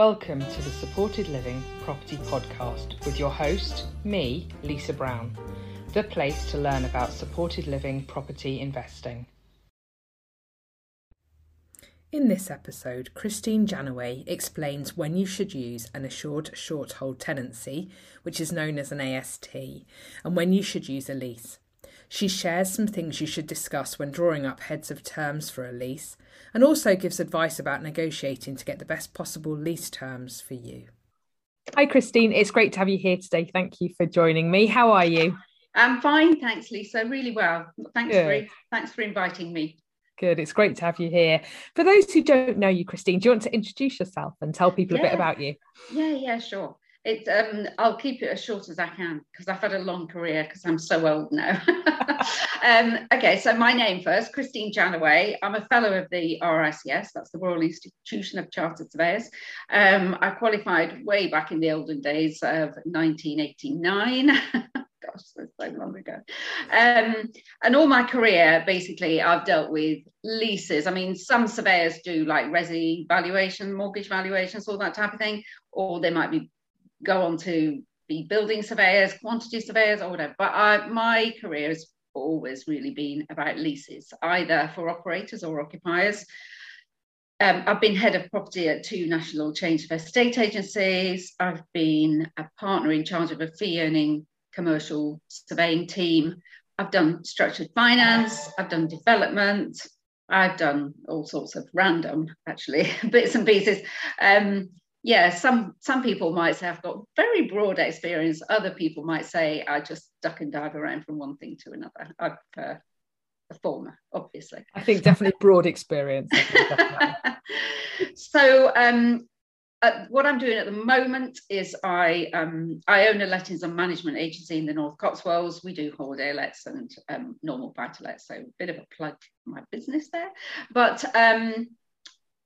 Welcome to the Supported Living Property Podcast with your host, me, Lisa Brown, the place to learn about supported living property investing. In this episode, Christine Janaway explains when you should use an assured shorthold tenancy, which is known as an AST, and when you should use a lease. She shares some things you should discuss when drawing up heads of terms for a lease, and also gives advice about negotiating to get the best possible lease terms for you. Hi, Christine. It's great to have you here today. Thank you for joining me. How are you? I'm fine, thanks, Lisa. Really well. Thanks Good. for thanks for inviting me. Good. It's great to have you here. For those who don't know you, Christine, do you want to introduce yourself and tell people yeah. a bit about you? Yeah, yeah, sure. It's um, I'll keep it as short as I can because I've had a long career because I'm so old now. um, okay, so my name first, Christine Janaway. I'm a fellow of the RICS, that's the Royal Institution of Chartered Surveyors. Um, I qualified way back in the olden days of 1989. Gosh, that's so long ago. Um, and all my career, basically, I've dealt with leases. I mean, some surveyors do like resi valuation, mortgage valuations, all that type of thing, or they might be go on to be building surveyors, quantity surveyors, or whatever. But I, my career has always really been about leases, either for operators or occupiers. Um, I've been head of property at two national change of estate agencies. I've been a partner in charge of a fee earning commercial surveying team. I've done structured finance, I've done development, I've done all sorts of random, actually, bits and pieces. Um, yeah, some some people might say I've got very broad experience. Other people might say I just duck and dive around from one thing to another. I prefer the former, obviously. I think definitely broad experience. so um, uh, what I'm doing at the moment is I um, I own a lettings and management agency in the North Cotswolds. We do holiday lets and um, normal buy to lets, so a bit of a plug for my business there. But um,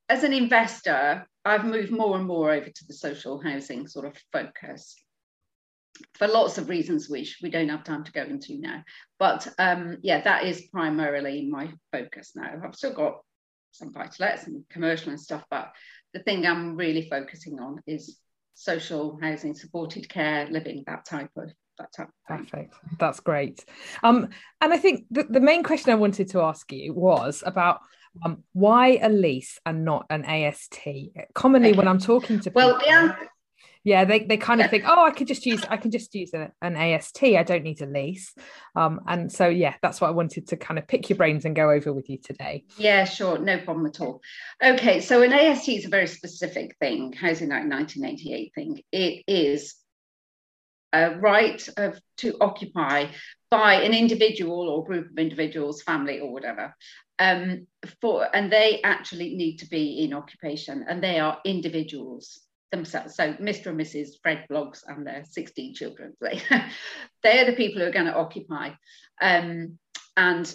as an investor, I've moved more and more over to the social housing sort of focus for lots of reasons, which we don't have time to go into now. But um, yeah, that is primarily my focus now. I've still got some buy to lets and commercial and stuff, but the thing I'm really focusing on is social housing, supported care, living, that type of that type of Perfect. That's great. Um, and I think the, the main question I wanted to ask you was about um, why a lease and not an AST? Commonly, when I'm talking to people, well, yeah. yeah, they, they kind of think, oh, I could just use I can just use a, an AST. I don't need a lease. Um, and so yeah, that's what I wanted to kind of pick your brains and go over with you today. Yeah, sure, no problem at all. Okay, so an AST is a very specific thing, Housing Act 1988 thing. It is a right of to occupy by an individual or group of individuals, family or whatever. Um, for and they actually need to be in occupation and they are individuals themselves. So mr and mrs fred bloggs and their 16 children they, they're the people who are going to occupy. Um, and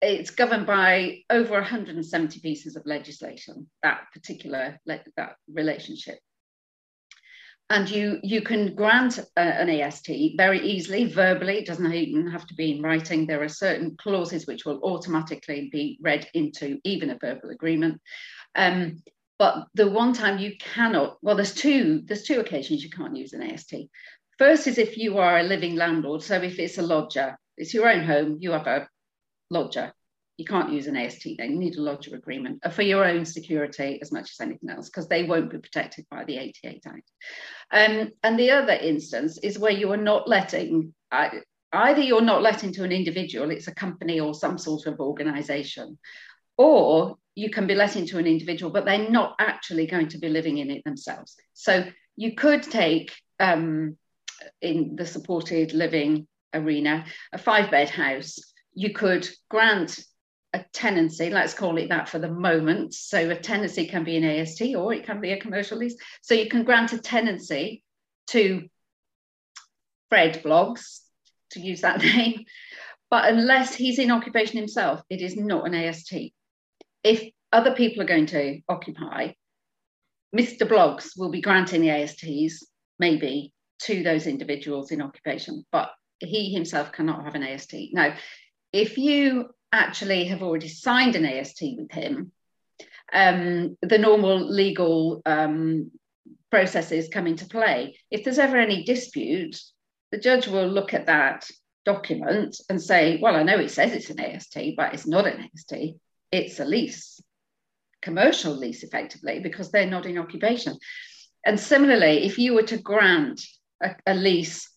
it's governed by over 170 pieces of legislation that particular that relationship and you you can grant an AST very easily verbally. It doesn't even have to be in writing. There are certain clauses which will automatically be read into even a verbal agreement. Um, but the one time you cannot, well, there's two there's two occasions you can't use an AST. First is if you are a living landlord. So if it's a lodger, it's your own home, you have a lodger you can't use an AST then, you need a lodger agreement uh, for your own security as much as anything else, because they won't be protected by the 88 Act. Um, and the other instance is where you are not letting, either you're not letting to an individual, it's a company or some sort of organization, or you can be letting to an individual, but they're not actually going to be living in it themselves. So you could take um, in the supported living arena a five bed house you could grant a tenancy, let's call it that for the moment. So a tenancy can be an AST or it can be a commercial lease. So you can grant a tenancy to Fred Bloggs, to use that name, but unless he's in occupation himself, it is not an AST. If other people are going to occupy, Mr. Bloggs will be granting the ASTs, maybe, to those individuals in occupation, but he himself cannot have an AST. Now, if you actually have already signed an AST with him, um, the normal legal um, processes come into play. If there's ever any dispute, the judge will look at that document and say, well, I know it says it's an AST, but it's not an AST, it's a lease, commercial lease effectively, because they're not in occupation. And similarly, if you were to grant a, a lease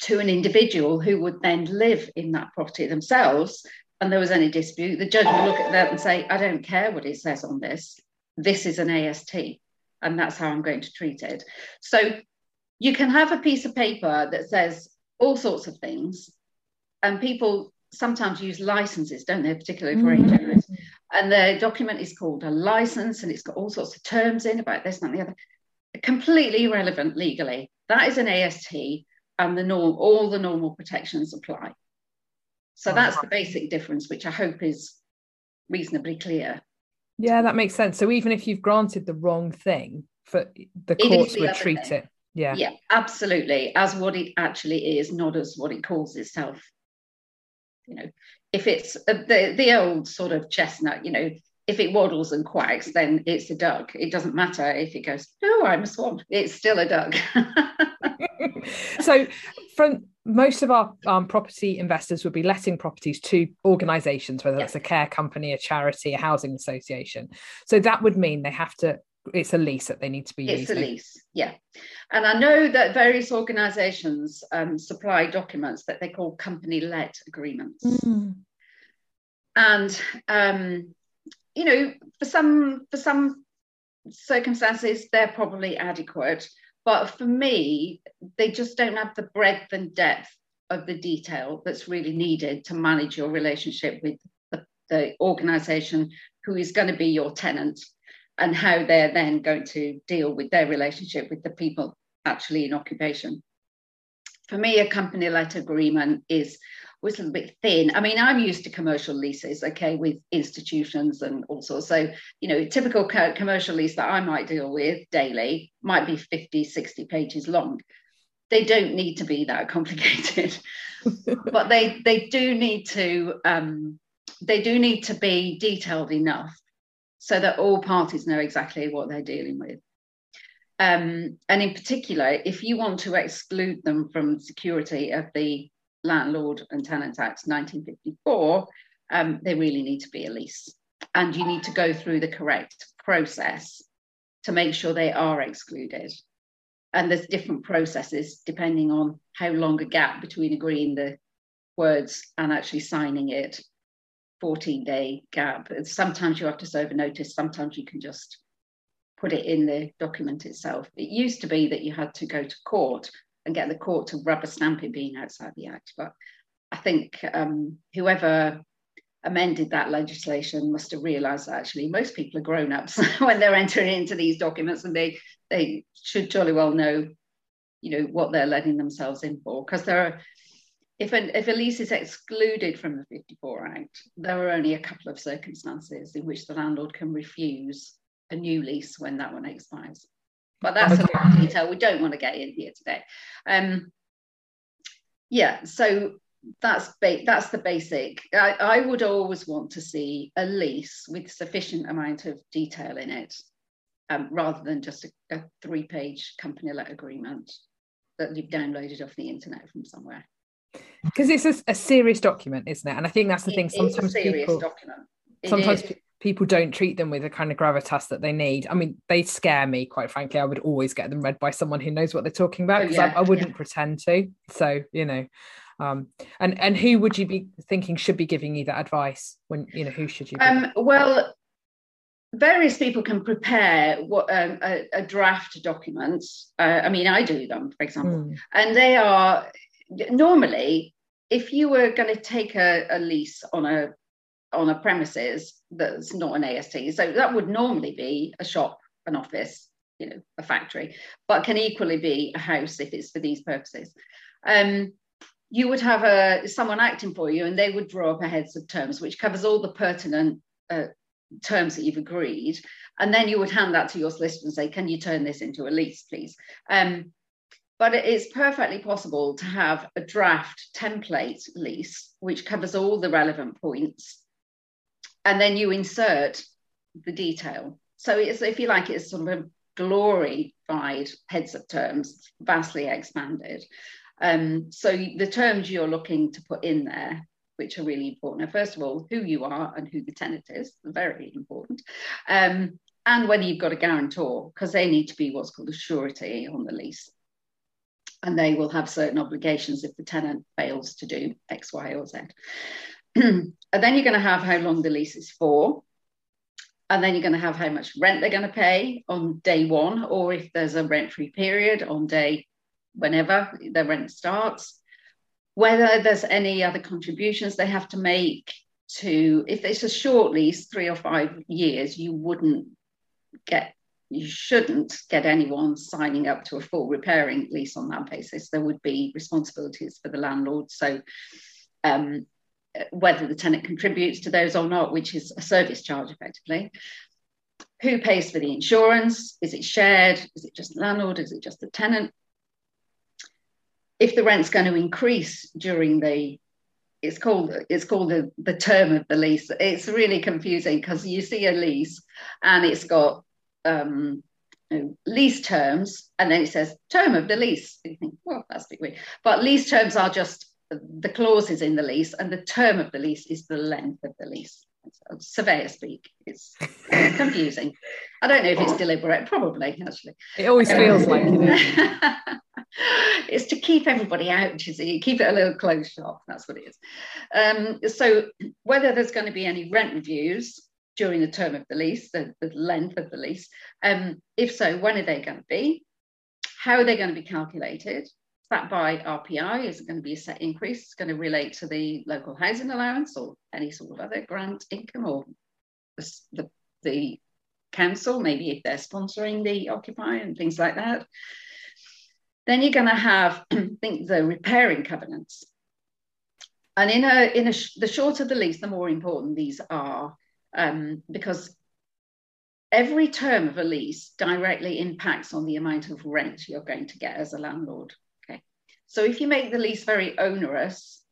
to an individual who would then live in that property themselves, and there was any dispute, the judge would look at that and say, I don't care what it says on this, this is an AST, and that's how I'm going to treat it. So you can have a piece of paper that says all sorts of things, and people sometimes use licenses, don't they, particularly for mm-hmm. agents. And the document is called a license, and it's got all sorts of terms in about this and the other. Completely irrelevant legally. That is an AST, and the norm, all the normal protections apply. So that's the basic difference, which I hope is reasonably clear. Yeah, that makes sense. So even if you've granted the wrong thing, for the courts the would treat thing. it. Yeah. Yeah, absolutely. As what it actually is, not as what it calls itself. You know, if it's uh, the the old sort of chestnut, you know, if it waddles and quacks, then it's a duck. It doesn't matter if it goes, oh, I'm a swan. It's still a duck. so, from most of our um, property investors would be letting properties to organisations, whether that's a care company, a charity, a housing association. So that would mean they have to. It's a lease that they need to be it's using. a lease, yeah. And I know that various organisations um, supply documents that they call company-let agreements. Mm. And um, you know, for some for some circumstances, they're probably adequate. But for me, they just don't have the breadth and depth of the detail that's really needed to manage your relationship with the, the organization who is going to be your tenant and how they're then going to deal with their relationship with the people actually in occupation. For me, a company let agreement is was a little bit thin. I mean, I'm used to commercial leases, okay, with institutions and all sorts. So, you know, typical co- commercial lease that I might deal with daily might be 50, 60 pages long. They don't need to be that complicated, but they they do need to um, they do need to be detailed enough so that all parties know exactly what they're dealing with. Um, and in particular, if you want to exclude them from security of the Landlord and Tenant Act 1954, um, they really need to be a lease. And you need to go through the correct process to make sure they are excluded. And there's different processes depending on how long a gap between agreeing the words and actually signing it 14 day gap. Sometimes you have to serve a notice, sometimes you can just put it in the document itself. It used to be that you had to go to court and get the court to rubber stamp it being outside the act. But I think um, whoever amended that legislation must have realised that actually most people are grown ups when they're entering into these documents, and they they should jolly well know, you know, what they're letting themselves in for. Because there are, if an if a lease is excluded from the 54 Act, there are only a couple of circumstances in which the landlord can refuse a new lease when that one expires. But that's a lot of detail we don't want to get in here today. Um, yeah, so that's ba- that's the basic. I, I would always want to see a lease with sufficient amount of detail in it, um, rather than just a, a three-page company let agreement that you've downloaded off the internet from somewhere. Because it's a, a, serious document, isn't it? And I think that's the it thing. Sometimes people, document. It sometimes is people don't treat them with the kind of gravitas that they need. I mean, they scare me, quite frankly. I would always get them read by someone who knows what they're talking about because oh, yeah, I, I, wouldn't yeah. pretend to. So, you know, um, and and who would you be thinking should be giving you that advice when you know who should you? Um, well, various people can prepare what um, a, a, draft document. Uh, I mean, I do them, for example, mm. and they are normally if you were going to take a, a lease on a on a premises that's not an AST. So that would normally be a shop, an office, you know, a factory, but can equally be a house if it's for these purposes. Um, you would have a someone acting for you, and they would draw up a heads of terms, which covers all the pertinent uh, terms that you've agreed, and then you would hand that to your solicitor and say, "Can you turn this into a lease, please?" Um, but it is perfectly possible to have a draft template lease which covers all the relevant points and then you insert the detail. So it's if you like, it's sort of a glorified heads of terms, vastly expanded. Um, so the terms you're looking to put in there, which are really important, are first of all, who you are and who the tenant is, very important. Um, and whether you've got a guarantor, because they need to be what's called a surety on the lease. And they will have certain obligations if the tenant fails to do X, Y, or Z. and then you're going to have how long the lease is for. And then you're going to have how much rent they're going to pay on day one, or if there's a rent free period on day whenever the rent starts. Whether there's any other contributions they have to make to, if it's a short lease, three or five years, you wouldn't get you shouldn't get anyone signing up to a full repairing lease on that basis. There would be responsibilities for the landlord. So, um, whether the tenant contributes to those or not, which is a service charge effectively. Who pays for the insurance? Is it shared? Is it just the landlord? Is it just the tenant? If the rent's going to increase during the it's called it's called the, the term of the lease. It's really confusing because you see a lease and it's got um, you know, lease terms, and then it says term of the lease. You think, well, that's a bit weird. But lease terms are just the clauses in the lease, and the term of the lease is the length of the lease. Surveyor speak. It's confusing. I don't know if it's deliberate. Probably, actually. It always feels like it is. it's to keep everybody out, you see, keep it a little closed shop. That's what it is. Um, so, whether there's going to be any rent reviews during the term of the lease, the, the length of the lease? Um, if so, when are they going to be? How are they going to be calculated? That by RPI? Is going to be a set increase? It's going to relate to the local housing allowance or any sort of other grant income or the, the, the council, maybe if they're sponsoring the occupier and things like that. Then you're going to have I think the repairing covenants. And in a in a the shorter the lease, the more important these are um, because every term of a lease directly impacts on the amount of rent you're going to get as a landlord. So if you make the lease very onerous,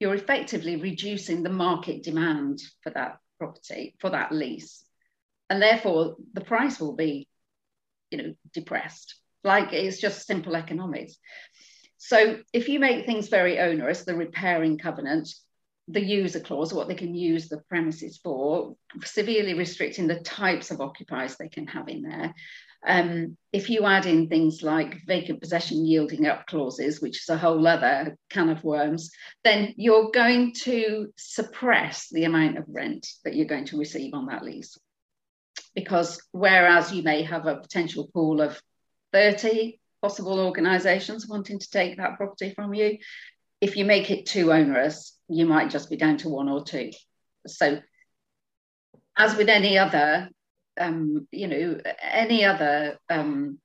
you're effectively reducing the market demand for that property for that lease, and therefore the price will be, you know, depressed. Like it's just simple economics. So if you make things very onerous, the repairing covenant, the user clause, what they can use the premises for, severely restricting the types of occupiers they can have in there. Um, if you add in things like vacant possession yielding up clauses, which is a whole other can of worms, then you're going to suppress the amount of rent that you're going to receive on that lease. Because whereas you may have a potential pool of 30 possible organisations wanting to take that property from you, if you make it too onerous, you might just be down to one or two. So, as with any other, um, you know, any other um,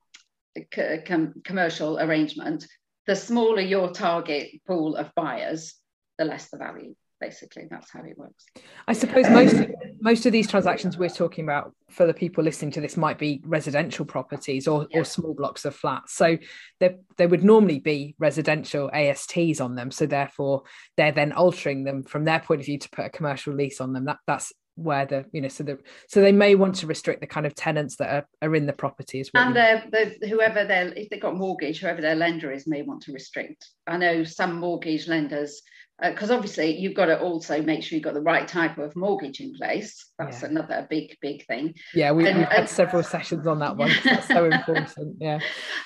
com- commercial arrangement, the smaller your target pool of buyers, the less the value basically. That's how it works. I suppose most most of these transactions we're talking about for the people listening to this might be residential properties or, yeah. or small blocks of flats. So there, there would normally be residential asts on them. So therefore they're then altering them from their point of view to put a commercial lease on them. That that's where the you know so the so they may want to restrict the kind of tenants that are, are in the property as well and the, the whoever their if they've got mortgage whoever their lender is may want to restrict i know some mortgage lenders because uh, obviously you've got to also make sure you've got the right type of mortgage in place. That's yeah. another big, big thing. Yeah, we, have had several sessions on that one. That's so important. Yeah.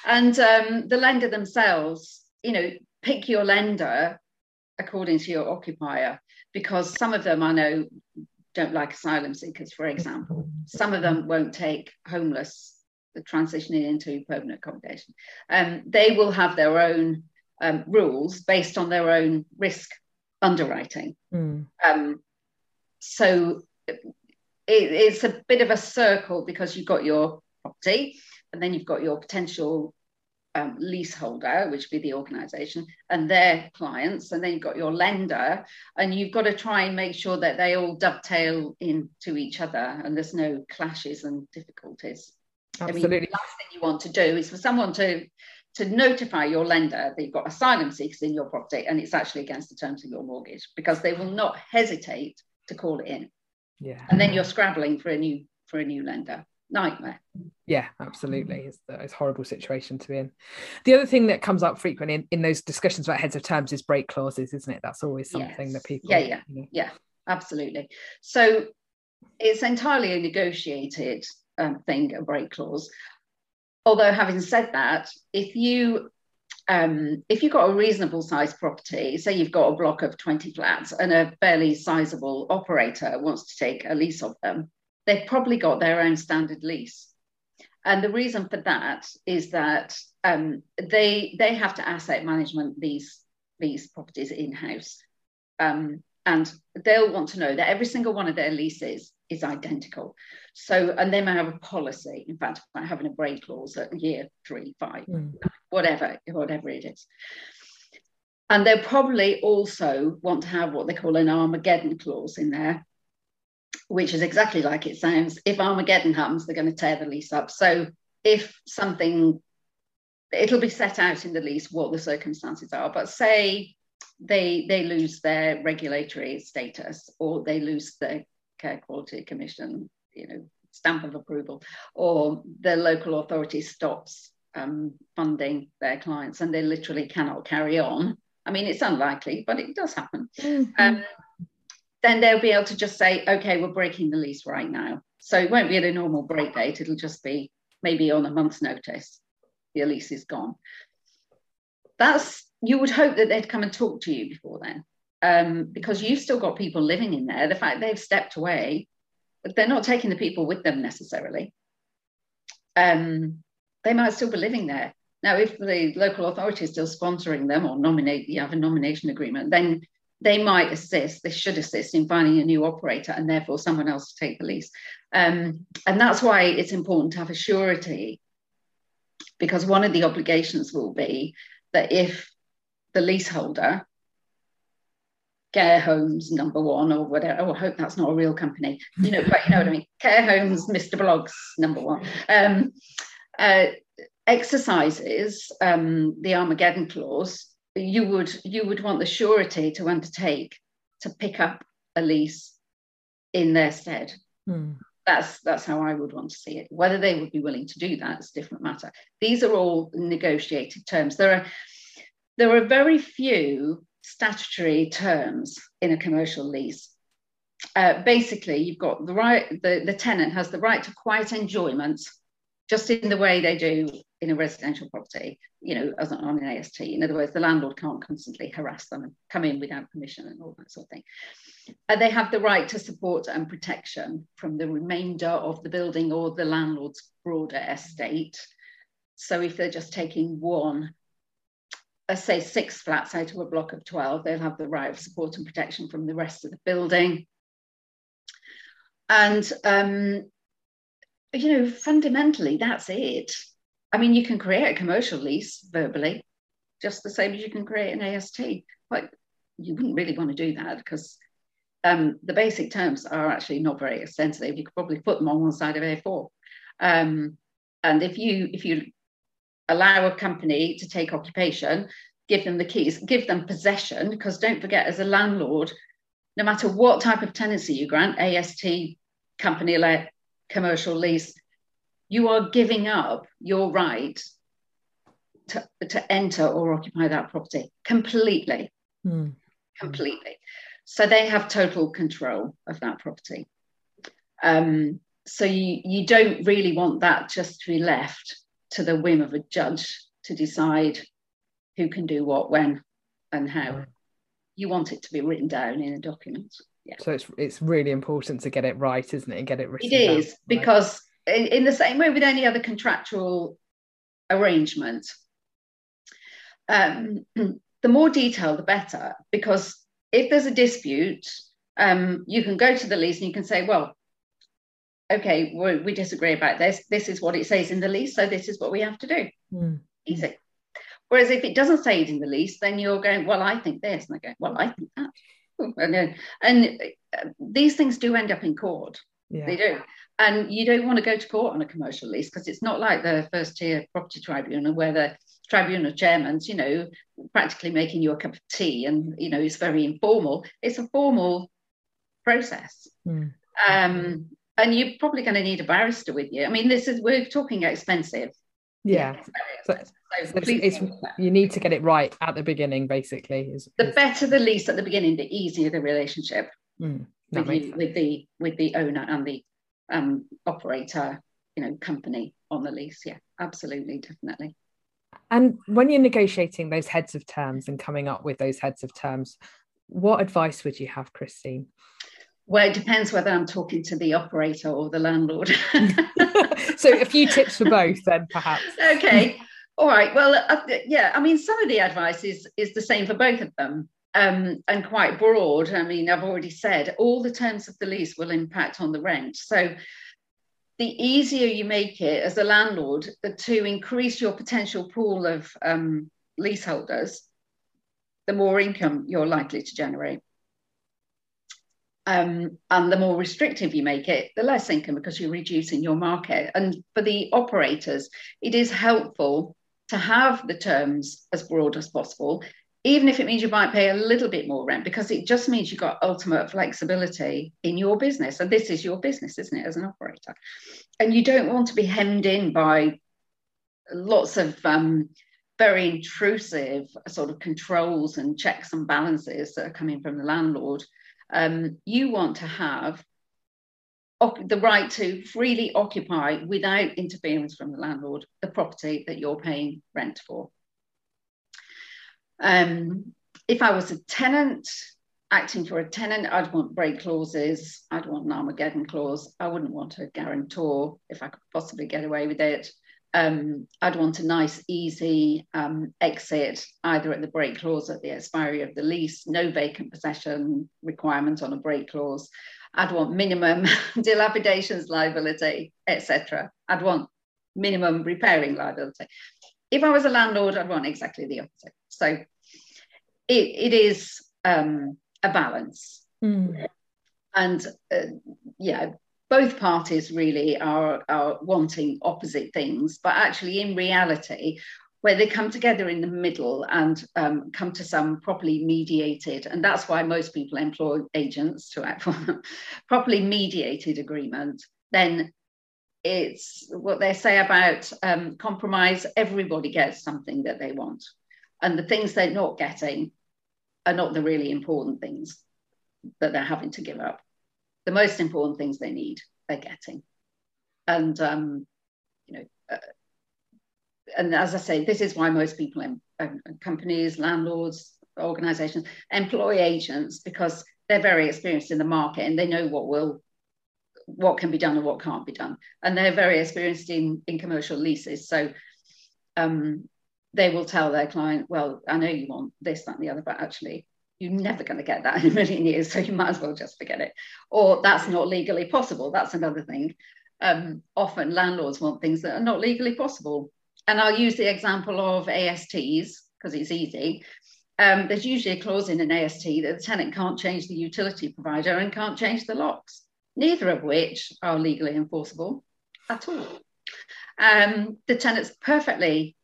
And um, the lender themselves, you know, pick your lender according to your occupier, because some of them I know don't like asylum seekers, for example. Some of them won't take homeless, the transitioning into permanent accommodation. Um, they will have their own um, rules based on their own risk underwriting. Mm. Um, so it, it's a bit of a circle because you've got your property and then you've got your potential um, leaseholder, which would be the organization, and their clients, and then you've got your lender, and you've got to try and make sure that they all dovetail into each other and there's no clashes and difficulties. Absolutely. I mean, the last thing you want to do is for someone to to notify your lender that you've got asylum seekers in your property and it's actually against the terms of your mortgage because they will not hesitate to call it in. Yeah. And then you're scrabbling for a new for a new lender. Nightmare. Yeah, absolutely. It's, it's a horrible situation to be in. The other thing that comes up frequently in, in those discussions about heads of terms is break clauses, isn't it? That's always something Yes. that people. Yeah, yeah, you know- yeah, absolutely. So it's entirely a negotiated um, thing, a break clause. Although, having said that, if you um, if you've got a reasonable sized property, say you've got a block of 20 flats and a fairly sizable operator wants to take a lease of them, they've probably got their own standard lease. And the reason for that is that um, they they have to asset management these these properties in house, um, and they'll want to know that every single one of their leases is identical. So, and they may have a policy, in fact, about having a break clause at year three, five, Mm. whatever, whatever it is. And they'll probably also want to have what they call an Armageddon clause in there, which is exactly like it sounds. If Armageddon happens, they're going to tear the lease up. So if something, it'll be set out in the lease what the circumstances are. But say they they lose their regulatory status or they lose their care quality commission, you know, stamp of approval, or the local authority stops um, funding their clients and they literally cannot carry on. I mean, it's unlikely, but it does happen. Um, then they'll be able to just say, okay, we're breaking the lease right now. So it won't be at a normal break date. It'll just be maybe on a month's notice. Your lease is gone. That's you would hope that they'd come and talk to you before then, um, because you've still got people living in there. The fact they've stepped away, but they're not taking the people with them necessarily. Um, they might still be living there. Now, if the local authority is still sponsoring them or nominate, you have a nomination agreement, then they might assist, they should assist in finding a new operator and therefore someone else to take the lease. Um, and that's why it's important to have a surety, because one of the obligations will be that if the leaseholder, care homes number one or whatever, oh, I hope that's not a real company, you know, but you know what I mean, care homes, Mr. Bloggs number one, um, uh, exercises um, the Armageddon clause, you would you would want the surety to undertake to pick up a lease in their stead. Mm. That's that's how I would want to see it. Whether they would be willing to do that is a different matter. These are all negotiated terms. There are there are very few statutory terms in a commercial lease. Uh, basically, you've got the right, the, the tenant has the right to quiet enjoyment, just in the way they do in a residential property, you know, as on an AST. In other words, the landlord can't constantly harass them and come in without permission and all that sort of thing. They have the right to support and protection from the remainder of the building or the landlord's broader estate. So if they're just taking one, let's say six flats out of a block of 12, they'll have the right of support and protection from the rest of the building. And, um, you know, fundamentally, that's it. I mean, you can create a commercial lease verbally, just the same as you can create an AST. But you wouldn't really want to do that because um, the basic terms are actually not very extensive. You could probably put them on one side of A4. Um, and if you if you allow a company to take occupation, give them the keys, give them possession, because don't forget, as a landlord, no matter what type of tenancy you grant, AST, company let commercial lease, you are giving up your right to, to enter or occupy that property completely. Mm. Completely. So they have total control of that property. Um, so you, you don't really want that just to be left to the whim of a judge to decide who can do what, when, and how. You want it to be written down in a document. Yeah. So it's it's really important to get it right, isn't it? And get it written. It down, is right? because in, in the same way with any other contractual arrangement, um, the more detail, the better. Because if there's a dispute, um, you can go to the lease and you can say, well, okay, we, we disagree about this. This is what it says in the lease, so this is what we have to do. Mm. Easy. Whereas if it doesn't say it in the lease, then you're going, well, I think this, and I go, well, I think that. And, and uh, these things do end up in court. Yeah. They do. And you don't want to go to court on a commercial lease because it's not like the first tier property tribunal where the tribunal chairman's, you know, practically making you a cup of tea and, you know, it's very informal. It's a formal process. Mm. Um, and you're probably going to need a barrister with you. I mean, this is we're talking expensive. Yeah. So, so it's, it's, you need to get it right at the beginning, basically. Is, the better the lease at the beginning, the easier the relationship mm, with, you, with the with the owner and the um, operator, you know, company on the lease. Yeah, absolutely, definitely. And when you're negotiating those heads of terms and coming up with those heads of terms, what advice would you have, Christine? Well, it depends whether I'm talking to the operator or the landlord. so, a few tips for both, then, perhaps. Okay. All right. Well, uh, yeah. I mean, some of the advice is is the same for both of them, um, and quite broad. I mean, I've already said all the terms of the lease will impact on the rent. So, the easier you make it as a landlord to increase your potential pool of um, leaseholders, the more income you're likely to generate. Um, and the more restrictive you make it, the less income because you're reducing your market. And for the operators, it is helpful to have the terms as broad as possible, even if it means you might pay a little bit more rent, because it just means you've got ultimate flexibility in your business. And this is your business, isn't it, as an operator? And you don't want to be hemmed in by lots of um, very intrusive sort of controls and checks and balances that are coming from the landlord. Um, you want to have the right to freely occupy without interference from the landlord the property that you're paying rent for. Um, if I was a tenant acting for a tenant, I'd want break clauses. I'd want an Armageddon clause. I wouldn't want a guarantor if I could possibly get away with it um, I'd want a nice, easy um, exit, either at the break clause at the expiry of the lease, no vacant possession requirement on a break clause. I'd want minimum dilapidations liability, etc. I'd want minimum repairing liability. If I was a landlord, I'd want exactly the opposite. So it, it is um, a balance. Mm. And uh, yeah, both parties really are, are wanting opposite things, but actually, in reality, where they come together in the middle and um, come to some properly mediated, and that's why most people employ agents to act for properly mediated agreement, then it's what they say about um, compromise everybody gets something that they want. And the things they're not getting are not the really important things that they're having to give up. The most important things they need, they're getting. And, um, you know, uh, and as I say, this is why most people in um, companies, landlords, organizations employ agents because they're very experienced in the market and they know what will what can be done and what can't be done. And they're very experienced in in commercial leases. So um, they will tell their client well i know you want this that and the other but actually you're never going to get that in a million years, so you might as well just forget it. Or that's not legally possible. That's another thing. Um, often landlords want things that are not legally possible. And I'll use the example of ASTs because it's easy. Um, there's usually a clause in an AST that the tenant can't change the utility provider and can't change the locks, neither of which are legally enforceable at all. Um, the tenant's perfectly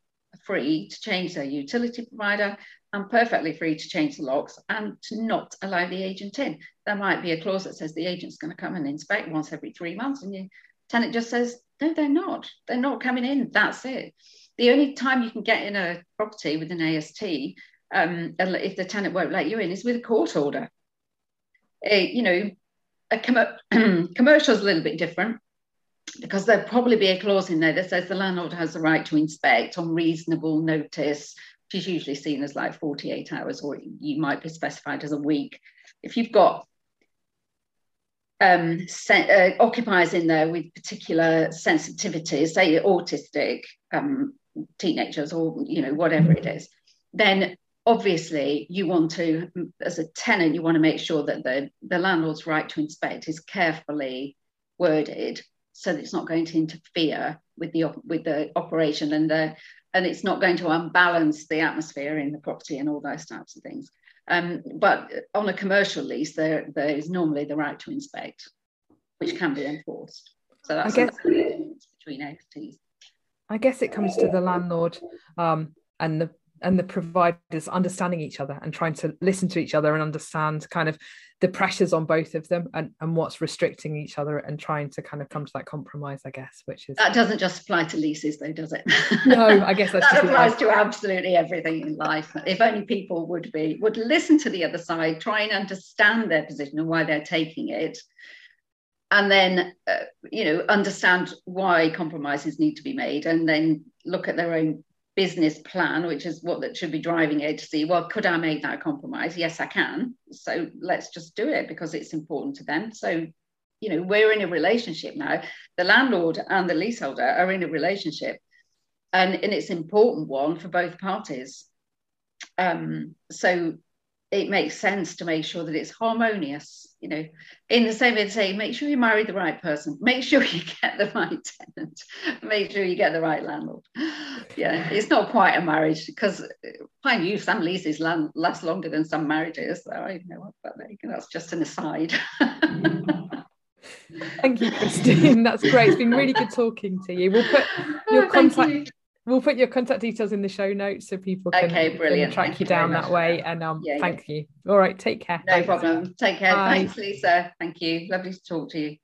free to change their utility provider and perfectly free to change the locks and to not allow the agent in. There might be a clause that says the agent's going to come and inspect once every three months, and the tenant just says, no, they're not. They're not coming in. That's it. The only time you can get in a property with an AST, um, if the tenant won't let you in, is with a court order. A, you know, a com- commercial is a little bit different because there'll probably be a clause in there that says the landlord has the right to inspect on reasonable notice which is usually seen as like 48 hours, or you might be specified as a week. If you've got um, uh, occupiers in there with particular sensitivities, say autistic um, teenagers or you know whatever it is, then obviously you want to, as a tenant, you want to make sure that the, the landlord's right to inspect is carefully worded so that it's not going to interfere with the with the operation and the and it's not going to unbalance the atmosphere in the property and all those types of things. Um, but on a commercial lease, there there is normally the right to inspect, which can be enforced. So that's I guess, between entities. I guess it comes to the landlord um, and the and the providers understanding each other and trying to listen to each other and understand kind of the pressures on both of them and, and what's restricting each other and trying to kind of come to that compromise i guess which is that doesn't just apply to leases though does it? No i guess that's that applies to absolutely everything in life. If only people would be would listen to the other side try and understand their position and why they're taking it and then uh, you know understand why compromises need to be made and then look at their own business plan, which is what that should be driving it to see, well, could I make that compromise? Yes, I can. So let's just do it because it's important to them. So, you know, we're in a relationship now. The landlord and the leaseholder are in a relationship, and, and it's important one for both parties. Um, so it makes sense to make sure that it's harmonious you know in the same way to say make sure you marry the right person make sure you get the right tenant make sure you get the right landlord yeah it's not quite a marriage because find uh, you some leases last longer than some marriages so i know but that's just an aside Thank you, Christine. That's great. It's been really good talking to you. We'll put oh, your oh, contact you we'll put your contact details in the show notes so people can, okay, brilliant. Track thank you down that way. And um, yeah, thank yeah. you. All right, take care. No Thanks. problem. Take care. Bye. Thanks, Lisa. Thank you. Lovely to talk to you.